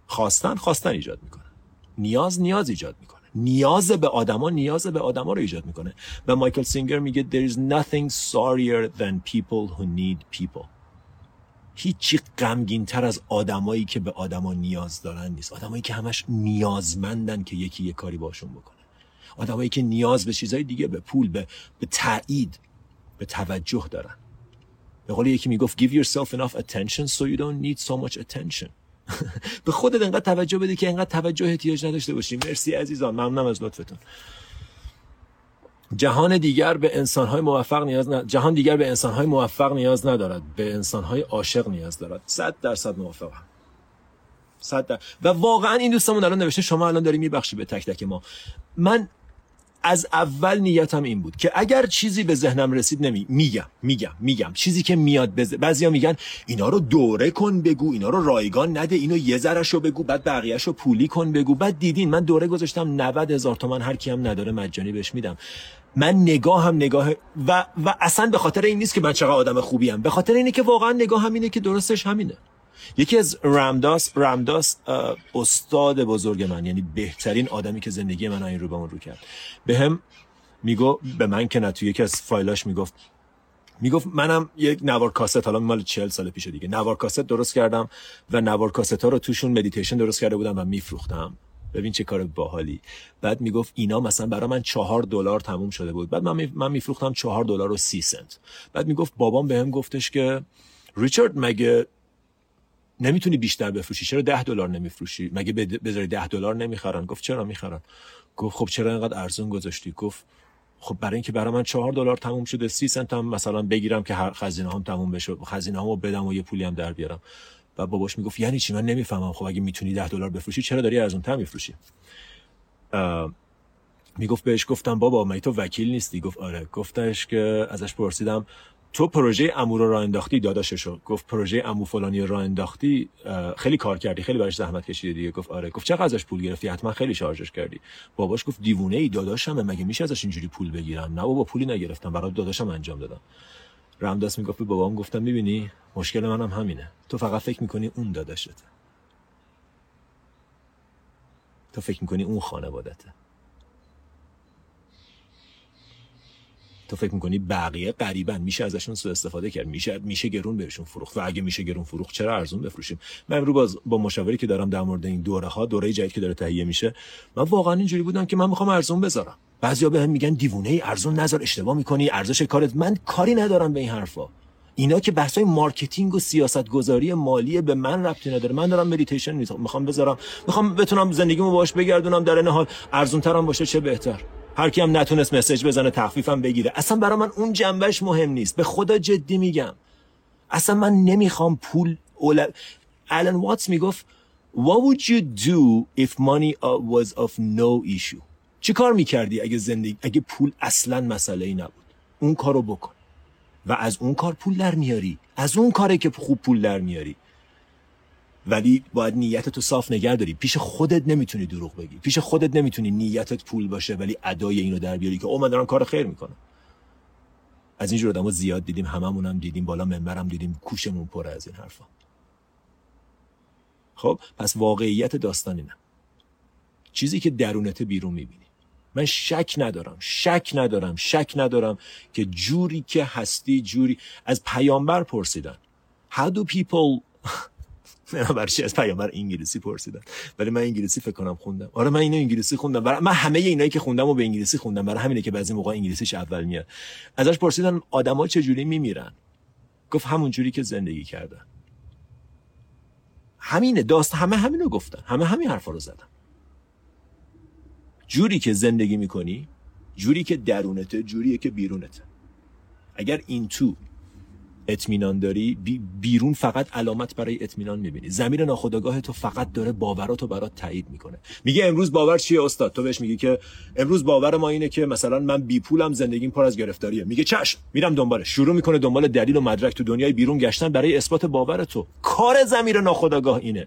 خواستن خواستن ایجاد می‌کنه نیاز نیاز ایجاد می‌کنه نیاز به آدما نیاز به آدما رو ایجاد می‌کنه. و مایکل سینگر میگه there is nothing sorrier than people who need people. هیچی غمگین تر از آدمایی که به آدما نیاز دارن نیست. آدمایی که همش نیازمندن که یکی یه کاری باشون بکنه. آدمایی که نیاز به چیزهای دیگه به پول به به تایید به توجه دارن. به قول یکی می‌گفت give yourself enough attention so you don't need so much attention. به خودت انقدر توجه بده که انقدر توجه احتیاج نداشته باشی. مرسی عزیزان. ممنونم از لطفتون. جهان دیگر به انسانهای موفق نیاز ن... جهان دیگر به انسانهای موفق نیاز ندارد. به انسانهای عاشق نیاز دارد. صد درصد موافقم. صد در... و واقعا این دوستمون الان نوشته شما الان داری میبخشی به تک تک ما. من از اول نیتم این بود که اگر چیزی به ذهنم رسید نمی میگم میگم میگم. چیزی که میاد بز... بعضیا میگن اینا رو دوره کن بگو اینا رو رایگان نده اینو یه ذرهشو بگو بعد بقیهشو پولی کن بگو. بعد دیدین من دوره گذاشتم 90 هزار تومن هر کی هم نداره مجانی بهش میدم. من نگاه هم نگاه و و اصلا به خاطر این نیست که من چقدر آدم خوبی ام به خاطر اینه که واقعا نگاه هم اینه که درستش همینه. یکی از رمداس رمداس استاد بزرگ من یعنی بهترین آدمی که زندگی من این رو به اون رو کرد. به هم میگو به من که نه توی یکی از فایلاش می‌گفت می‌گفت منم یک نوار کاست حالا مال 40 سال پیش دیگه. نوار کاست درست کردم و نوار کاست ها رو توشون مدیتیشن درست کرده بودم و میفروختم. ببین چه کار باحالی. بعد می‌گفت اینا مثلا برای من چهار دلار تموم شده بود. بعد من من میفروختم چهار دلار و سی سنت. بعد می‌گفت بابام بهم گفتش که ریچارد مگه نمی‌تونی بیشتر بفروشی. چرا ده دلار نمیفروشی؟ مگه بذاری ده دلار نمی‌خرن؟ گفت چرا می‌خرن؟ گفت خب چرا اینقدر ارزون گذاشتی؟ گفت خب برای اینکه برای من چهار دلار تموم شده سی سنت هم مثلا بگیرم که خزینه هم تموم بشه. خزینه همو بدم و یه پولی هم در بیارم. و باباش می‌گفت یعنی چی؟ من نمی‌فهمم. خب اگه می‌تونی ده دلار بفروشی چرا داری ارزون تر میفروشی می‌گفت بهش گفتم بابا مگه تو وکیل نیستی؟ گفت آره. گفتش که ازش پرسیدم تو پروژه امو رو راه انداختی داداششو. گفت پروژه امو فلانی راه انداختی خیلی کار کردی خیلی براش زحمت کشیدی دیگه. گفت آره. گفت چقدر ازش پول گرفتی؟ حتما خیلی شارژش کردی. باباش گفت دیوونه ای داداشمه مگه میشه ازش اینجوری پول بگیرم؟ نه بابا پولی نگرفتم برای داداشم انجام دادم. رمداس می‌گفت به بابام گفتم می‌بینی مشکل منم همینه. تو فقط فکر می‌کنی اون داداشته. تو فکر می‌کنی اون خانوادته. تو فکر می‌کنی بقیه غریبن میشه ازشون سوء استفاده کرد؟ میشه میشه گرون بهشون فروخت؟ و اگه میشه گرون فروخت چرا ارزون بفروشیم؟ من امروز باز با مشاوری که دارم در مورد این دوره ها دوره جدید که داره تهیه میشه من واقعا اینجوری بودم که من می‌خوام ارزون بذارم. بعضیا بهم میگن دیوونه ای ارزون نذار اشتباه می‌کنی ارزش کارت. من کاری ندارم به این حرفا. اینا که بحثای مارکتینگ و سیاست گذاری مالی به من ربطی نداره. من دارم مدیتیشن می‌خوام بذارم. می‌خوام بتونم زندگیمو باش بگردونم در این حال. ارزون ترم باشه چه بهتر. هر کی هم نتونست مسیج بزنه تخفیفم بگیره. اصلا برای من اون جنبش مهم نیست. به خدا جدی میگم. اصلا من نمی‌خوام پول اول... الان واتس می‌گفت What would you do if money was of no issue? چی کار می‌کردی اگه زندگی اگه پول اصلا مسئله ای نبود؟ اون کارو بکن. و از اون کار پول در میاری. از اون کاره که خوب پول در میاری. ولی باید نیتت تو صاف نگه داری. پیش خودت نمی‌تونی دروغ بگی. پیش خودت نمی‌تونی نیتت پول باشه ولی ادای اینو در بیاری که او من دارم کار خیر می‌کنم. از اینجور آدمو زیاد دیدیم هممون هم دیدیم بالا منبرم دیدیم کوشمون پره از این حرفا. خب پس واقعیت داستان اینه چیزی که درونت بیرون می‌بینی. من شک ندارم شک ندارم شک ندارم که جوری که هستی جوری از پیامبر پرسیدن. How do people برچی از پیامبر انگلیسی پرسیدن ولی من انگلیسی فکر کنم خوندم. آره من اینو انگلیسی خوندم. برای من همه اینایی که خوندم و به انگلیسی خوندم. برای همینه که بعضی موقع انگلیسیش اول میاد. ازش پرسیدن آدما چه جوری میمیرن؟ گفت همون جوری که زندگی کردن. همینه. داست همه همینو گفتن. همه همین حرفا رو زدن. جوری که زندگی می‌کنی جوری که درونته جوریه که بیرونته. اگر این تو اطمینان داری بیرون فقط علامت برای اطمینان می‌بینی. زمین ناخودآگاه تو فقط داره باوراتو برات تایید می‌کنه. میگه امروز باور چیه استاد؟ تو بهش میگی که امروز باور ما اینه که مثلا من بی پولم زندگیم پر از گرفتاریه. میگه چشم میرم دنبالش. شروع می‌کنه دنبال دلیل و مدرک تو دنیای بیرون گشتن برای اثبات باور تو. کار زمیر ناخودآگاه اینه.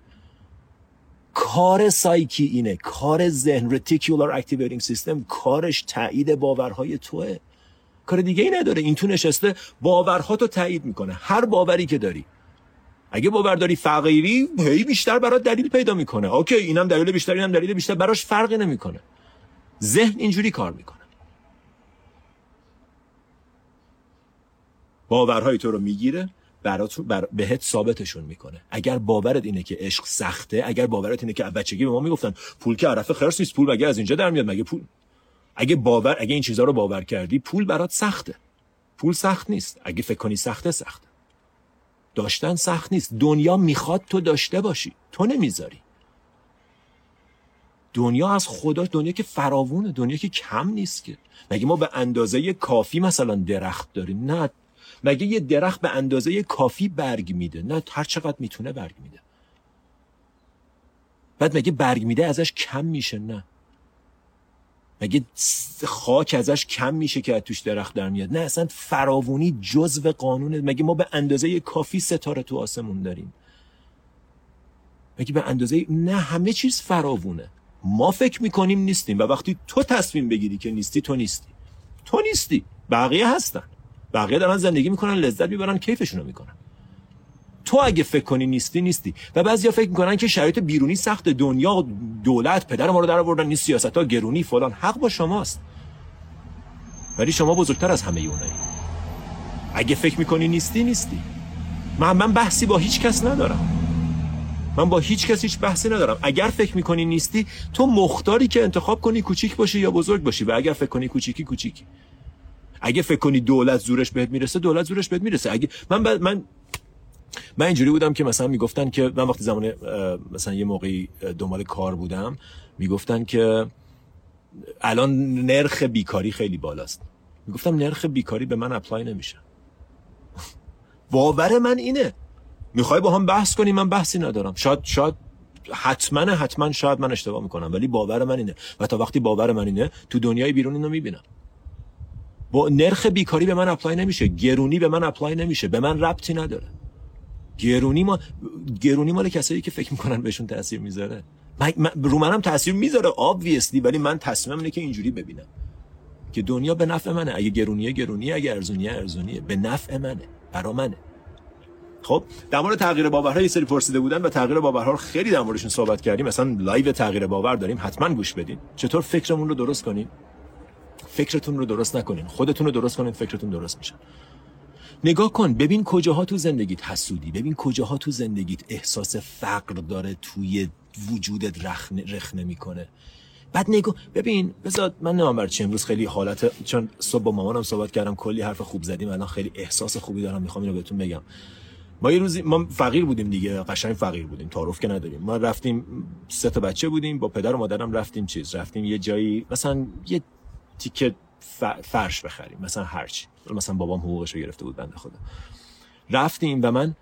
کار سایکی اینه. کار ذهن reticular activating system کارش تایید باورهای توه. کار دیگه ای نداره. این تو نشسته باورها تو تایید می‌کنه. هر باوری که داری. اگه باور داری فقیری هی بیشتر برات دلیل پیدا می‌کنه. okay اینم دلیل بیشتر اینم دلیل بیشتر. براش فرقی نمی‌کنه. ذهن اینجوری کار می‌کنه. باورهای تو رو می‌گیره برات بر بهت ثابتشون می‌کنه. اگر باورت اینه که عشق سخته اگر باورت اینه که بچگی به ما می‌گفتن پول که عرف خرس نیست پول مگه از اینجا در میاد؟ مگه پول؟ اگه باور اگه این چیزها رو باور کردی پول برات سخته. پول سخت نیست. اگه فکر کنی سخته سخته. داشتن سخت نیست. دنیا می‌خواد تو داشته باشی. تو نمی‌ذاری. دنیا از خدا دنیا که فراوونه دنیا که کم نیست که. مگه ما به اندازه کافی مثلا درخت داریم؟ نه. مگه یه درخت به اندازه کافی برگ میده؟ نه. هر چقدر می‌تونه برگ میده. بعد مگه برگ میده ازش کم میشه؟ نه. مگه خاک ازش کم میشه که از توش درخت در میاد؟ نه اصلا فراوونی جزو قانونه مگه ما به اندازه کافی ستاره تو آسمون داریم؟ مگه به اندازه نه همه چیز فراوونه. ما فکر می‌کنیم نیستیم و وقتی تو تصمیم بگیری که نیستی تو نیستی. تو نیستی بقیه هستن. بقیه دارن زندگی می‌کنن لذت می‌برن کیفشونو می‌کنن. تو اگه فکر کنی نیستی نیستی. و بعضیا فکر می‌کنن که شرایط بیرونی سخت دنیا دولت پدر ما رو در آوردن نیست سیاست ها گرونی فلان. حق با شماست. ولی شما بزرگتر از همه اونایی. اگه فکر می‌کنی نیستی نیستی. من من بحثی با هیچ کس ندارم. من با هیچ کس هیچ بحثی ندارم. اگر فکر می‌کنی نیستی تو مختاری که انتخاب کنی کوچیک باشی یا بزرگ باشی. و اگر فکر کنی کوچیکی کوچیکی. اگه فکر کنی دولت زورش بهت می‌رسه دولت زورش بهت می‌رسه. اگه من من من اینجوری بودم که مثلا می‌گفتن که من وقتی زمان مثلا یه موقعی دنبال کار بودم می‌گفتن که الان نرخ بیکاری خیلی بالاست. می‌گفتم نرخ بیکاری به من اپلای نمیشه. باور من اینه. می‌خوای با هم بحث کنی من بحثی ندارم. شاید شاید حتما حتما شاید من اشتباه می‌کنم ولی باور من اینه. و تا وقتی باور من اینه تو دنیای بیرون اینو می‌بینم. با نرخ بیکاری به من apply نمیشه. گرونی به من apply نمیشه. به من ربطی نداره. گرونی ما گرونی مال کسایی که فکر می‌کنن بهشون تاثیر می‌ذاره. من, من رو منم تاثیر می‌ذاره obviously ولی من تصمیمم اینه که اینجوری ببینم. که دنیا به نفع منه. اگه گرونیه گرونیه اگه ارزونیه ارزونیه. به نفع منه. برا منه. خب در مورد تغییر باورها یه سری پرسیده بودن و تغییر باورها رو خیلی در موردشون صحبت کردیم. مثلا لایو تغییر باور داریم. حتما گوش بدین. چطور فکرمون رو درست کنیم فکرتون رو درست نکنین. خودتون رو درست کنین. فکرتون درست میشه. نگاه کن ببین کجاها تو زندگیت حسودی ببین کجاها تو زندگیت احساس فقر داره توی وجودت رخنه, رخنه می‌کنه. بعد نگاه ببین بذار من نمی‌دونم چی امروز خیلی حالت چون صبح با مامانم صحبت کردم کلی حرف خوب زدیم الان خیلی احساس خوبی دارم می‌خوام اینو بهتون بگم. ما یه روزی ما فقیر بودیم دیگه قشنگ فقیر بودیم تعارف که نداریم. ما رفتیم سه تا بچه بودیم با پدر و مادرم رفتیم چیز رفتیم یه جایی مثلا یه تیکه فرش بخریم مثلا هرچی مثلا بابام حقوقش رو گرفته بود بنده خدا. رفتیم و من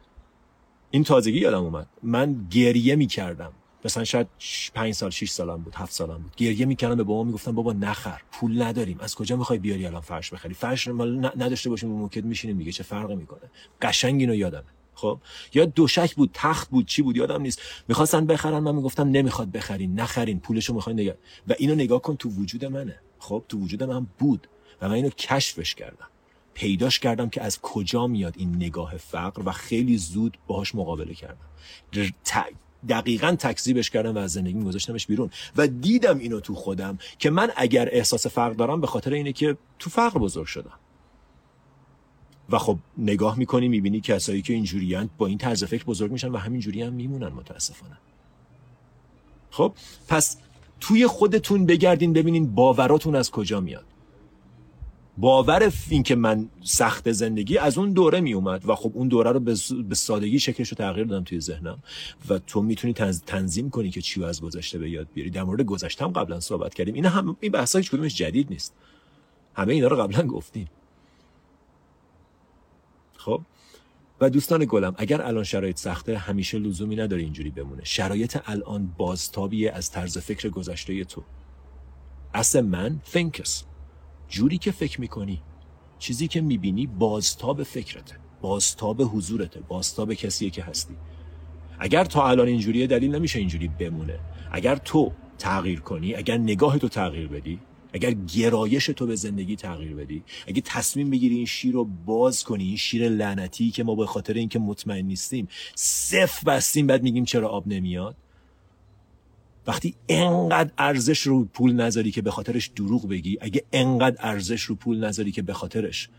این تازگی یادم اومد. من گریه می‌کردم. مثلا شاید 5 سال 6 سالم بود 7 سالم بود. گریه می‌کردم به بابام می‌گفتم بابا نخر پول نداریم. از کجا می‌خوای بیاری الان فرش بخری؟ فرش مال نداشته باشیم رو موکت میشینیم دیگه چه فرقی می‌کنه؟ قشنگ اینو یادمه. خب؟ یا دوشک بود تخت بود چی بود یادم نیست. می‌خواستن بخرن من می‌گفتم نمی‌خواد بخرین نخرین پولشو می‌خواین نگه. و اینو نگاه کن تو وجود منه. خب؟ تو وجود من بود. و من اینو کشفش کردم. پیداش کردم که از کجا میاد این نگاه فقر و خیلی زود باهاش مقابله کردم. دقیقا تکذیبش کردم و از زندگی گذاشتمش بیرون. و دیدم اینو تو خودم که من اگر احساس فقر دارم به خاطر اینه که تو فقر بزرگ شدم. و خب نگاه می‌کنی می‌بینی کسایی که اینجوریان با این طرز فکر بزرگ میشن و همینجوری هم میمونن متاسفانه. خب پس توی خودتون بگردین ببینین باوراتون از کجا میاد. باور این که من سخت زندگی از اون دوره می اومد و خب اون دوره رو به سادگی شکلش رو تغییر دادم توی ذهنم. و تو می‌تونی تنظیم کنی که چی از گذشته به یاد بیاری. در مورد گذشتم قبلا صحبت کردیم. این هم این بحثا هیچ کدومش جدید نیست. همه اینا رو قبلا گفتیم. خب؟ و دوستان گلم اگر الان شرایط سخته همیشه لزومی نداره اینجوری بمونه. شرایط الان بازتابیه از طرز فکر گذشته تو. اصل من thinkers. جوری که فکر می‌کنی. چیزی که می‌بینی بازتاب فکرته بازتاب حضورته بازتاب کسیه که هستی. اگر تا الان اینجوریه دلیل نمیشه اینجوری بمونه. اگر تو تغییر کنی اگر نگاه تو تغییر بدی اگر گرایش تو به زندگی تغییر بدی اگه تصمیم بگیری این شیر رو باز کنی این شیر لعنتی که ما به خاطر اینکه مطمئن نیستیم صف بستیم بعد میگیم چرا آب نمیاد؟ وقتی انقدر ارزش رو پول نذاری که به خاطرش دروغ بگی اگه انقدر ارزش رو پول نذاری که به خاطرش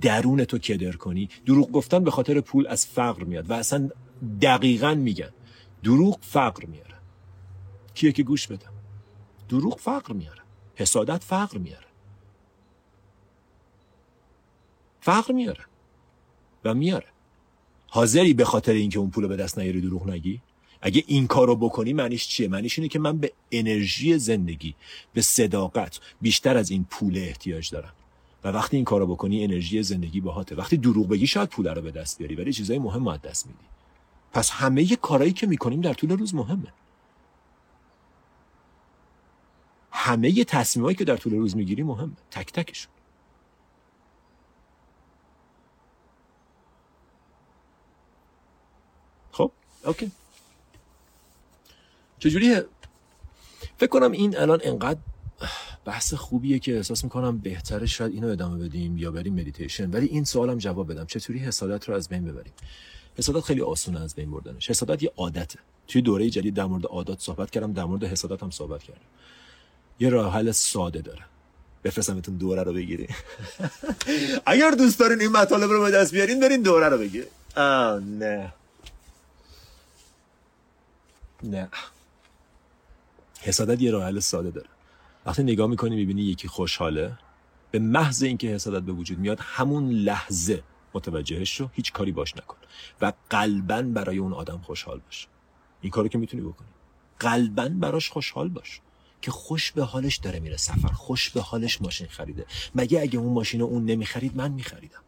درون تو کدر کنی دروغ گفتن به خاطر پول از فقر میاد و اصلا دقیقا میگن. دروغ فقر میاره. کیه که گوش بدم؟ دروغ فقر میاره. حسادت فقر میاره. فقر میاره. و میاره. حاضری به خاطر اینکه اون پول به دست نیاری دروغ نگی؟ اگه این کارو بکنی معنیش چیه؟ معنیش اینه که من به انرژی زندگی به صداقت بیشتر از این پول احتیاج دارم. و وقتی این کارو بکنی انرژی زندگی باهاته. وقتی دروغ بگی شاید پول رو به دست بیاری ولی چیزای مهم از دست میدی. پس همه کارهایی که می‌کنیم در طول روز مهمه. همه تصمیمایی که در طول روز می‌گیری مهمه. تک تکشون. خب؟ okay. چجوریه؟ فکر کنم این الان انقدر بحث خوبیه که احساس می‌کنم بهتره شاید اینو ادامه بدیم یا بریم مدیتیشن ولی این سوالم جواب بدم. چطوری حسادت رو از بین ببریم؟ حسادت خیلی آسونه از بین بردنش. حسادت یه عادته. توی دوره جدید در مورد عادات صحبت کردم در مورد حسادت هم صحبت کردم. یه راه حل ساده داره. بفرستمتون دوره رو بگیری اگر دوست دارین این مطالب رو به دست بیارین برین دوره رو بگیرین نه. نه. حسادت یه راه حل ساده داره. وقتی نگاه می‌کنی می‌بینی یکی خوشحاله به محض اینکه حسادت به وجود میاد همون لحظه متوجهش شو هیچ کاری باش نکن و قلبا برای اون آدم خوشحال باش. این کارو که می‌تونی بکنی. قلبا براش خوشحال باش که خوش به حالش داره میره سفر خوش به حالش ماشین خریده. مگه اگه اون ماشین رو اون نمی‌خرید من میخریدم؟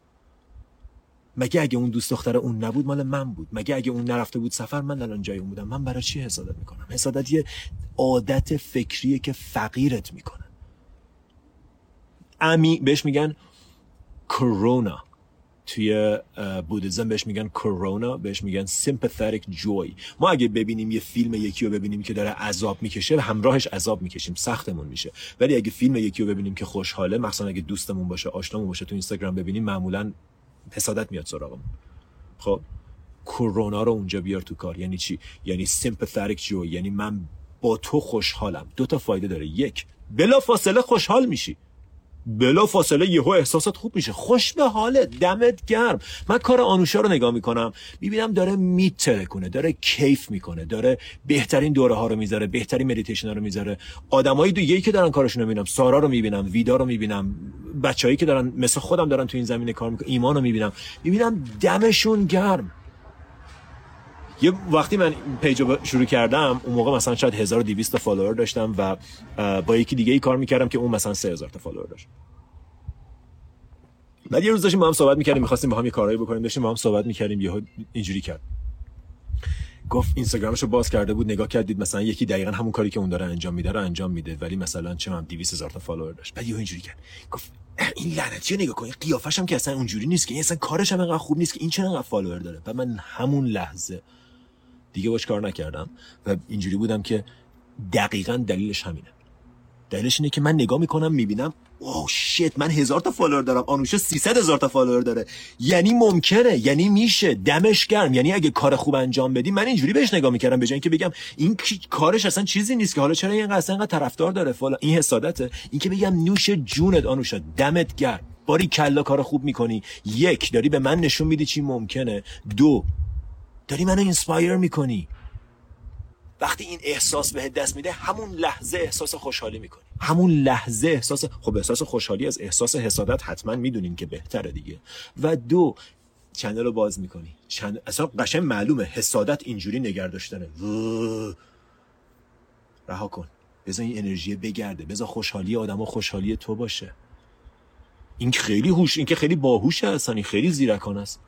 مگه اگه اون دوست دختر اون نبود مال من بود؟ مگه اگه اون نرفته بود سفر من الان جای اون بودم؟ من برای چی حسادت می‌کنم؟ حسادت یه عادت فکریه که فقیرت می‌کنه. امی بهش میگن کرونا. توی بودیزم بهش میگن کرونا بهش میگن sympathetic جوی ما اگه ببینیم یه فیلم یکی رو ببینیم که داره عذاب می‌کشه همراهش عذاب می‌کشیم سختمون میشه. ولی اگه فیلم یکی رو ببینیم که خوشحاله مثلا اگه دوستمون باشه آشنامون باشه تو اینستاگرام ببینیم معمولا حسادت میاد سراغمون. خب؟ کرونا رو اونجا بیار تو کار. یعنی چی؟ یعنی سیمپاتیک جو یعنی من با تو خوشحالم. دو تا فایده داره. یک بلا فاصله خوشحال میشی. بلا فاصله یهو احساسات خوب میشه. خوش به حاله دمت گرم. من کار آنوشا رو نگاه می‌کنم می‌بینم داره میترکونه داره کیف می‌کنه داره بهترین دوره ها رو می‌ذاره بهترین مدیتیشن ها رو می‌ذاره. آدمای دیگه که دارن کارشون رو می‌بینم سارا رو می‌بینم ویدا رو می‌بینم بچهایی که دارن مثل خودم دارن تو این زمینه کار می‌کنن ایمان رو می‌بینم. می‌بینم دمشون گرم. یه وقتی من page رو شروع کردم اون موقع مثلا شاید 1200 تا follower داشتم و با یکی دیگه ای کار می‌کردم که اون مثلا 3000 تا follower داشت. بعد یه روز داشتیم با هم صحبت می‌کردیم می‌خواستیم با هم یه کارهایی بکنیم داشتیم با هم صحبت می‌کردیم یهو اینجوری کرد. گفت اینستاگرامشو باز کرده بود نگاه کرد دید مثلا یکی دقیقا همون کاری که اون داره انجام میده رو انجام میده ولی مثلا چه می‌دونم 200 هزار تا follower داشت. بعد یهو اینجوری کرد. گفت این لعنتی رو نگاه کن قیافش هم که اصلا اونجوری نیست که این اصلا کارش هم خوب نیست که این چرا انقدر follower داره. بعد من همون لحظه دیگه باش کار نکردم و اینجوری بودم که دقیقا دلیلش همینه. دلیلش اینه که من نگاه می‌کنم می‌بینم oh shit من هزار تا follower دارم. آنوشا 300 هزار تا follower داره. یعنی ممکنه یعنی میشه. دمش گرم. یعنی اگه کار خوب انجام بدی من اینجوری بهش نگاه می‌کردم به جای اینکه بگم این کارش اصلا چیزی نیست که. حالا چرا این اصلا اینقدر طرفدار داره فالا این حسادته. این که بگم نوش جونت آنوشا دمت گرم. باریکلا کار خوب می‌کنی. یک داری به من نشون میدی چی ممکنه. دو داری منو inspire می‌کنی. وقتی این احساس بهت دست میده همون لحظه احساس خوشحالی می‌کنی. همون لحظه احساس خب احساس خوشحالی از احساس حسادت حتما می‌دونیم که بهتره دیگه. و دو channel رو باز می‌کنی. چند... اصلا قشنگ معلومه. حسادت اینجوری نگه داشتنه. رها کن. بذار این انرژی بگرده. بذار خوشحالی آدم و خوشحالی تو باشه. این خیلی هوش این که خیلی باهوشه اصلا. این خیلی زیرکان است.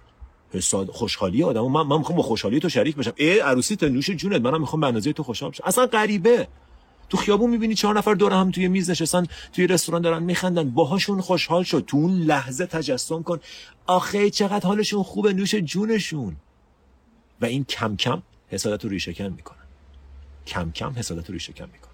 خوشحالی آدم. من من می‌خوام با خوشحالی تو شریک بشم. ای عروسی تا نوش جونت. منم می‌خوام به اندازه تو خوشحال بشم. اصلا غریبه. تو خیابون می‌بینی چهار نفر دور هم توی میز نشستن توی رستوران دارن میخندن. باهاشون خوشحال شد تو اون لحظه تجسم کن. آخه چقدر حالشون خوبه نوش جونشون. و این کم کم حسادت رو ریشه کن می‌کنه کم کم حسادت رو ریشه کن می‌کنه